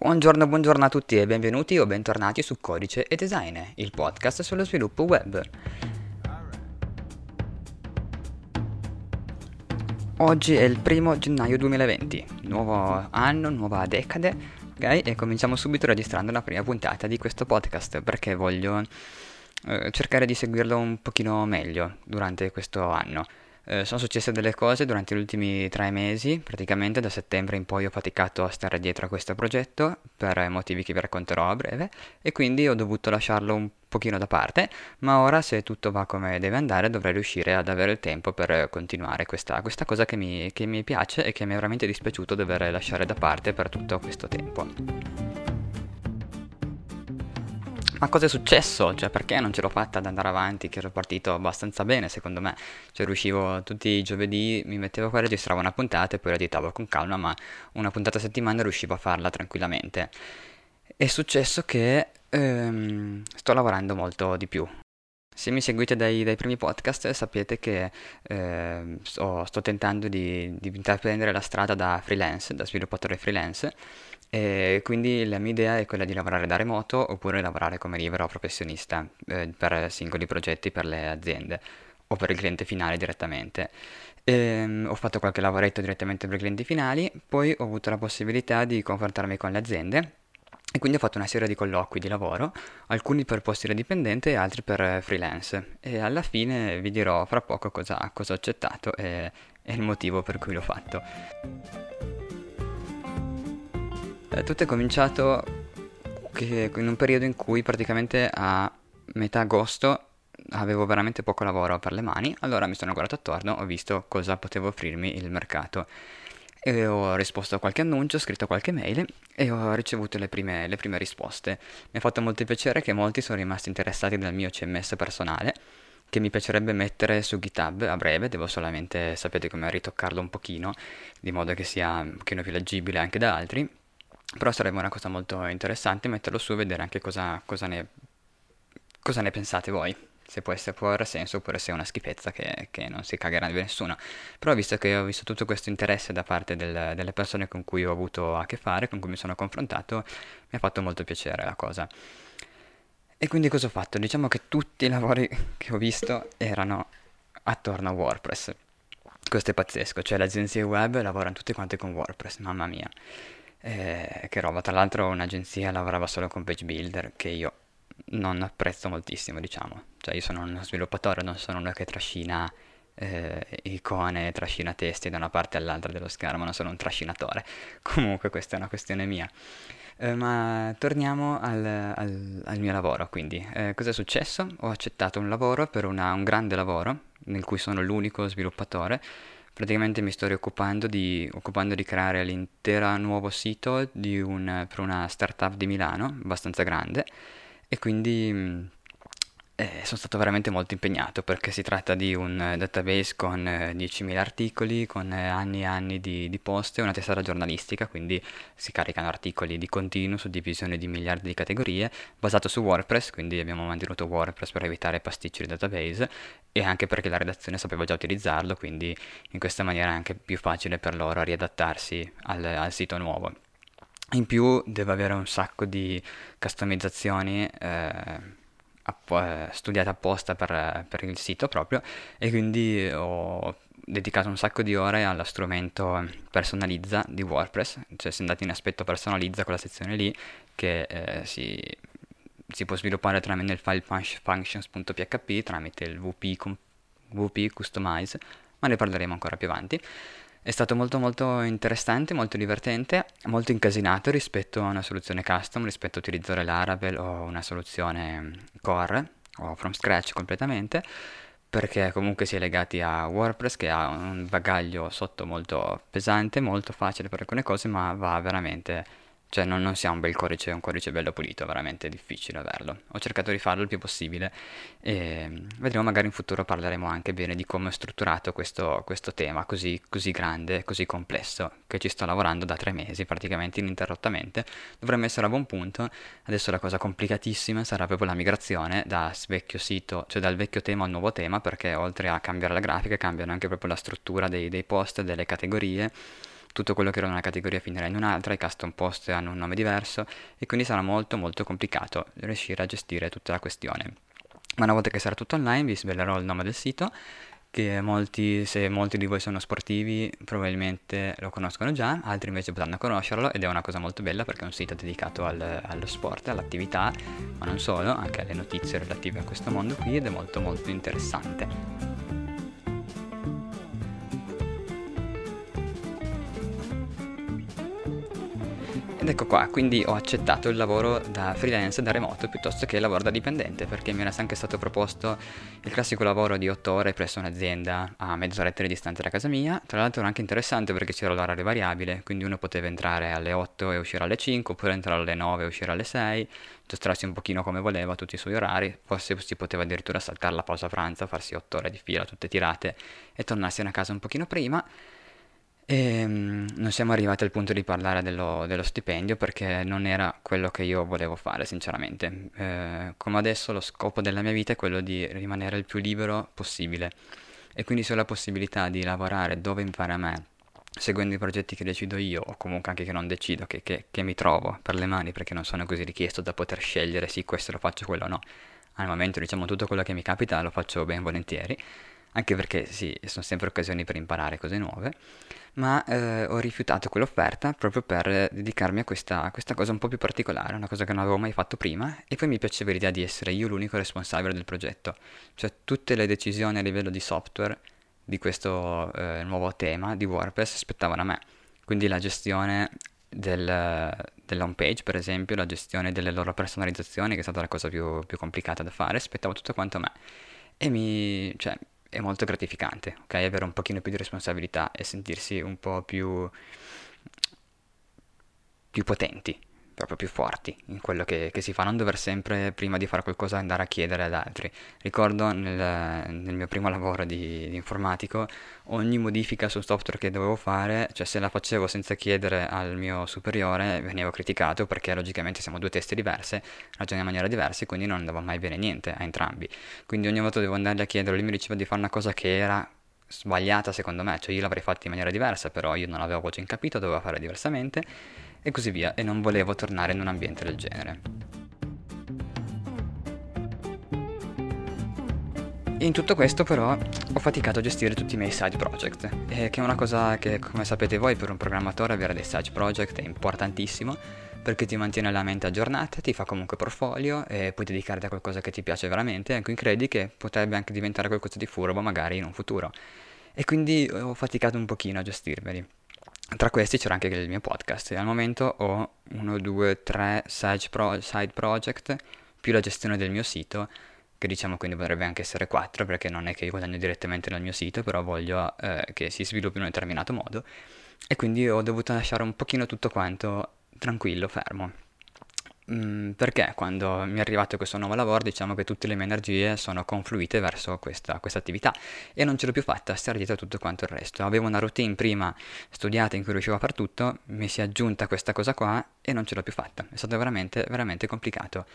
Buongiorno, buongiorno a tutti e benvenuti o bentornati su Codice e Design, il podcast sullo sviluppo web. Oggi è il primo gennaio 2020, nuovo anno, nuova decade, ok? E cominciamo subito registrando la prima puntata di questo podcast perché voglio eh, cercare di seguirlo un pochino meglio durante questo anno. Eh, sono successe delle cose durante gli ultimi tre mesi, praticamente da settembre in poi ho faticato a stare dietro a questo progetto per motivi che vi racconterò a breve e quindi ho dovuto lasciarlo un pochino da parte, ma ora se tutto va come deve andare dovrei riuscire ad avere il tempo per continuare questa, questa cosa che mi, che mi piace e che mi è veramente dispiaciuto dover lasciare da parte per tutto questo tempo. Ma cosa è successo? Cioè, perché non ce l'ho fatta ad andare avanti? Che ero partito abbastanza bene, secondo me. Cioè, riuscivo tutti i giovedì, mi mettevo qua, registravo una puntata e poi la editavo con calma, ma una puntata a settimana riuscivo a farla tranquillamente. È successo che ehm, sto lavorando molto di più. Se mi seguite dai, dai primi podcast sapete che eh, sto, sto, tentando di, di intraprendere la strada da freelance, da sviluppatore freelance e quindi la mia idea è quella di lavorare da remoto oppure lavorare come libero professionista eh, per singoli progetti per le aziende o per il cliente finale direttamente. Ehm, ho fatto qualche lavoretto direttamente per i clienti finali, poi ho avuto la possibilità di confrontarmi con le aziende e quindi ho fatto una serie di colloqui di lavoro, alcuni per posti da dipendente e altri per freelance. E alla fine vi dirò fra poco cosa, cosa ho accettato e, e il motivo per cui l'ho fatto. Eh, tutto è cominciato che, in un periodo in cui praticamente a metà agosto avevo veramente poco lavoro per le mani, allora mi sono guardato attorno, ho visto cosa poteva offrirmi il mercato. E ho risposto a qualche annuncio, ho scritto qualche mail e ho ricevuto le prime, le prime risposte. Mi ha fatto molto piacere che molti sono rimasti interessati dal mio CMS personale, che mi piacerebbe mettere su GitHub a breve, devo solamente, sapete come, ritoccarlo un pochino, di modo che sia un pochino più leggibile anche da altri però sarebbe una cosa molto interessante metterlo su e vedere anche cosa, cosa, ne, cosa ne, pensate voi. Se può, essere, può avere senso oppure se è una schifezza che, che, non si cagherà di nessuno. Però visto che ho visto tutto questo interesse da parte del, delle persone con cui ho avuto a che fare, con cui mi sono confrontato, mi ha fatto molto piacere la cosa. E quindi cosa ho fatto? Diciamo che tutti i lavori che ho visto erano attorno a WordPress. Questo è pazzesco, cioè le agenzie web lavorano tutte quante con WordPress, mamma mia. Eh, che roba, tra l'altro un'agenzia lavorava solo con page builder che io non apprezzo moltissimo, diciamo. Cioè io sono uno sviluppatore, non sono uno che trascina eh, icone, trascina testi da una parte all'altra dello schermo, non sono un trascinatore. Comunque questa è una questione mia. Eh, ma torniamo al, al, al, mio lavoro, quindi eh, cosa è successo? Ho accettato un lavoro per una, un grande lavoro nel cui sono l'unico sviluppatore praticamente mi sto rioccupando di, occupando di creare l'intero nuovo sito un, per una startup di Milano, abbastanza grande, e quindi eh, sono stato veramente molto impegnato perché si tratta di un eh, database con eh, 10.000 articoli, con eh, anni e anni di, di post e una testata giornalistica, quindi si caricano articoli di continuo su divisione di miliardi di categorie, basato su WordPress, quindi abbiamo mantenuto WordPress per evitare pasticci di database e anche perché la redazione sapeva già utilizzarlo, quindi in questa maniera è anche più facile per loro riadattarsi al, al sito nuovo. In più deve avere un sacco di customizzazioni. App- eh, studiate apposta per, per, il sito proprio e quindi ho dedicato un sacco di ore allo strumento personalizza di WordPress, cioè se andate in aspetto personalizza quella sezione lì che eh, si, si, può sviluppare tramite il file functions.php tramite il WP, WP Customize, ma ne parleremo ancora più avanti. È stato molto molto interessante, molto divertente, molto incasinato rispetto a una soluzione custom, rispetto a utilizzare Laravel o una soluzione core o from scratch completamente, perché comunque si è legati a WordPress che ha un bagaglio sotto molto pesante, molto facile per alcune cose, ma va veramente cioè non, non sia un bel codice, un codice bello pulito, è veramente difficile averlo. Ho cercato di farlo il più possibile e vedremo magari in futuro parleremo anche bene di come è strutturato questo, questo tema così, così, grande, così complesso, che ci sto lavorando da tre mesi praticamente ininterrottamente. Dovremmo essere a buon punto, adesso la cosa complicatissima sarà proprio la migrazione da vecchio sito, cioè dal vecchio tema al nuovo tema, perché oltre a cambiare la grafica cambiano anche proprio la struttura dei, dei post, delle categorie tutto quello che era una categoria finirà in un'altra, i custom post hanno un nome diverso e quindi sarà molto molto complicato riuscire a gestire tutta la questione. Ma una volta che sarà tutto online vi svelerò il nome del sito che molti, se molti di voi sono sportivi probabilmente lo conoscono già, altri invece potranno conoscerlo ed è una cosa molto bella perché è un sito dedicato al, allo sport, all'attività, ma non solo, anche alle notizie relative a questo mondo qui ed è molto molto interessante. Ed ecco qua, quindi ho accettato il lavoro da freelance, da remoto, piuttosto che il lavoro da dipendente, perché mi era anche stato proposto il classico lavoro di 8 ore presso un'azienda a mezz'oretta di distanza da casa mia. Tra l'altro era anche interessante perché c'era l'orario variabile, quindi uno poteva entrare alle 8 e uscire alle 5, oppure entrare alle 9 e uscire alle 6, giostrarsi un pochino come voleva tutti i suoi orari, forse si poteva addirittura saltare la pausa pranzo, farsi 8 ore di fila tutte tirate e tornarsene a casa un pochino prima. E mm, non siamo arrivati al punto di parlare dello, dello, stipendio perché non era quello che io volevo fare, sinceramente. Eh, come adesso lo scopo della mia vita è quello di rimanere il più libero possibile. E quindi se ho la possibilità di lavorare dove mi pare a me, seguendo i progetti che decido io, o comunque anche che non decido, che, che, che mi trovo per le mani perché non sono così richiesto da poter scegliere sì, questo lo faccio, quello no. Al momento, diciamo, tutto quello che mi capita lo faccio ben volentieri anche perché sì, sono sempre occasioni per imparare cose nuove, ma eh, ho rifiutato quell'offerta proprio per dedicarmi a questa, a questa, cosa un po' più particolare, una cosa che non avevo mai fatto prima, e poi mi piaceva l'idea di essere io l'unico responsabile del progetto, cioè tutte le decisioni a livello di software di questo eh, nuovo tema di WordPress aspettavano a me, quindi la gestione del, dell'home page, per esempio, la gestione delle loro personalizzazioni, che è stata la cosa più, più complicata da fare, aspettavo tutto quanto a me. E mi, cioè, è molto gratificante, ok? Avere un pochino più di responsabilità e sentirsi un po' più, più potenti proprio più forti in quello che, che, si fa, non dover sempre prima di fare qualcosa andare a chiedere ad altri. Ricordo nel, nel mio primo lavoro di, di, informatico, ogni modifica sul software che dovevo fare, cioè se la facevo senza chiedere al mio superiore, venivo criticato perché logicamente siamo due teste diverse, ragioniamo in maniera diversa e quindi non andava mai bene niente a entrambi. Quindi ogni volta dovevo andargli a chiedere, lui mi diceva di fare una cosa che era sbagliata secondo me, cioè io l'avrei fatta in maniera diversa, però io non avevo ben capito, dovevo fare diversamente e così via, e non volevo tornare in un ambiente del genere. In tutto questo però ho faticato a gestire tutti i miei side project, eh, che è una cosa che come sapete voi per un programmatore avere dei side project è importantissimo perché ti mantiene la mente aggiornata, ti fa comunque portfolio e puoi dedicarti a qualcosa che ti piace veramente e in cui credi che potrebbe anche diventare qualcosa di furbo magari in un futuro. E quindi ho faticato un pochino a gestirmeli. Tra questi c'era anche il mio podcast. Al momento ho uno, due, tre side, pro- side project più la gestione del mio sito che diciamo quindi potrebbe anche essere 4 perché non è che io guadagno direttamente dal mio sito però voglio eh, che si sviluppi in un determinato modo. E quindi ho dovuto lasciare un pochino tutto quanto tranquillo, fermo Mm, perché quando mi è arrivato questo nuovo lavoro diciamo che tutte le mie energie sono confluite verso questa, questa attività e non ce l'ho più fatta stare dietro a tutto quanto il resto. Avevo una routine prima studiata in cui riuscivo a fare tutto, mi si è aggiunta questa cosa qua e non ce l'ho più fatta. È stato veramente, veramente complicato.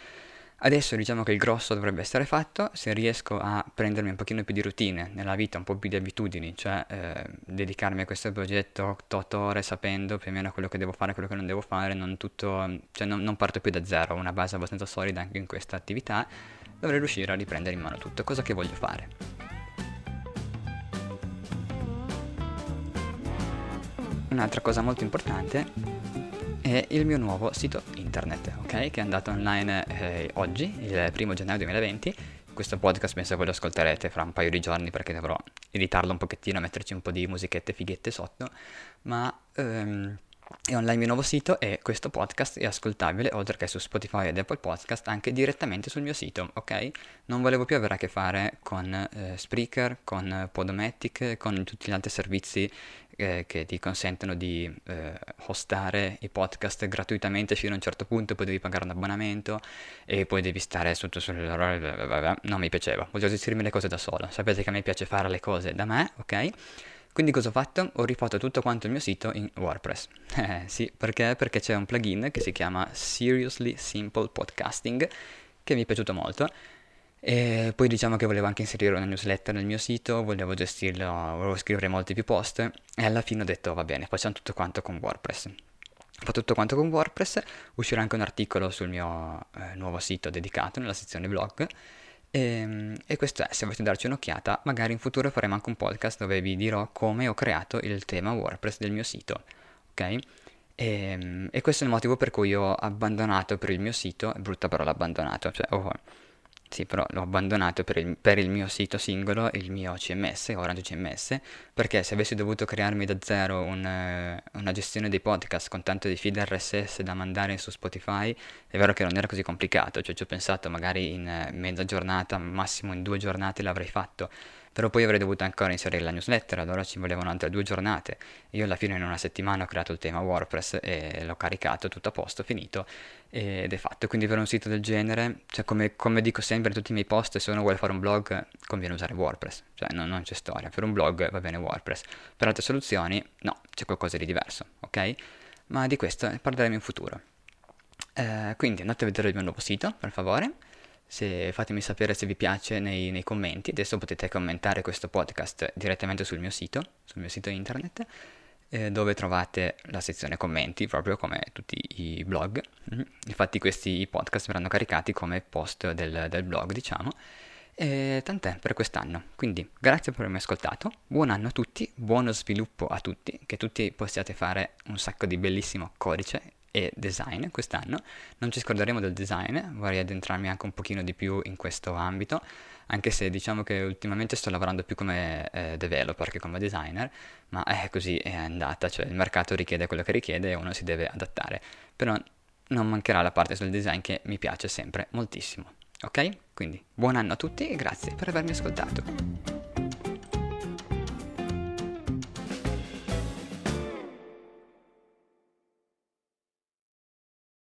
Adesso diciamo che il grosso dovrebbe essere fatto, se riesco a prendermi un pochino più di routine nella vita, un po' più di abitudini, cioè eh, dedicarmi a questo progetto 8 ore sapendo più o meno quello che devo fare quello che non devo fare, non, tutto, cioè non, non parto più da zero, ho una base abbastanza solida anche in questa attività, dovrei riuscire a riprendere in mano tutto, cosa che voglio fare. Un'altra cosa molto importante è il mio nuovo sito internet, ok? Che è andato online eh, oggi, il primo gennaio 2020. Questo podcast penso voi lo ascolterete fra un paio di giorni perché dovrò editarlo un pochettino, metterci un po' di musichette fighette sotto, ma ehm, è online il mio nuovo sito e questo podcast è ascoltabile oltre che su Spotify ed Apple Podcast anche direttamente sul mio sito, ok? Non volevo più avere a che fare con eh, Spreaker, con Podomatic, con tutti gli altri servizi eh, che ti consentono di eh, hostare i podcast gratuitamente fino a un certo punto, poi devi pagare un abbonamento e poi devi stare sotto sulle. Non mi piaceva, voglio gestirmi le cose da solo. Sapete che a me piace fare le cose da me, ok? Quindi cosa ho fatto? Ho rifatto tutto quanto il mio sito in WordPress. Eh sì, perché? Perché c'è un plugin che si chiama Seriously Simple Podcasting che mi è piaciuto molto E poi diciamo che volevo anche inserire una newsletter nel mio sito, volevo gestirlo, volevo scrivere molti più post e alla fine ho detto va bene, facciamo tutto quanto con WordPress. Ho fatto tutto quanto con WordPress, uscirà anche un articolo sul mio eh, nuovo sito dedicato nella sezione blog e, ehm, e, questo è, se volete darci un'occhiata, magari in futuro faremo anche un podcast dove vi dirò come ho creato il tema WordPress del mio sito, ok? E, ehm, e questo è il motivo per cui ho abbandonato per il mio sito, brutta parola abbandonato, cioè ho sì, però l'ho abbandonato per il, per il, mio sito singolo, il mio CMS, Orange CMS, perché se avessi dovuto crearmi da zero un, una gestione dei podcast con tanto di feed RSS da mandare su Spotify, è vero che non era così complicato, cioè ci ho pensato magari in mezza giornata, massimo in due giornate l'avrei fatto, però poi avrei dovuto ancora inserire la newsletter, allora ci volevano altre due giornate. Io alla fine in una settimana ho creato il tema WordPress e l'ho caricato tutto a posto, finito ed è fatto. Quindi per un sito del genere, cioè come, come dico sempre in tutti i miei post, se uno vuole fare un blog conviene usare WordPress, cioè non, non c'è storia. Per un blog va bene WordPress, per altre soluzioni no, c'è qualcosa di diverso, ok? Ma di questo parleremo in futuro. Eh, quindi andate a vedere il mio nuovo sito, per favore se fatemi sapere se vi piace nei, nei, commenti. Adesso potete commentare questo podcast direttamente sul mio sito, sul mio sito internet, eh, dove trovate la sezione commenti, proprio come tutti i blog. Mm-hmm. Infatti questi podcast verranno caricati come post del, del blog, diciamo. E tant'è per quest'anno. Quindi grazie per avermi ascoltato, buon anno a tutti, buono sviluppo a tutti, che tutti possiate fare un sacco di bellissimo codice e design quest'anno. Non ci scorderemo del design, vorrei addentrarmi anche un pochino di più in questo ambito, anche se diciamo che ultimamente sto lavorando più come eh, developer che come designer, ma è così è andata, cioè il mercato richiede quello che richiede e uno si deve adattare. Però non mancherà la parte sul design che mi piace sempre moltissimo. Ok? Quindi buon anno a tutti e grazie per avermi ascoltato.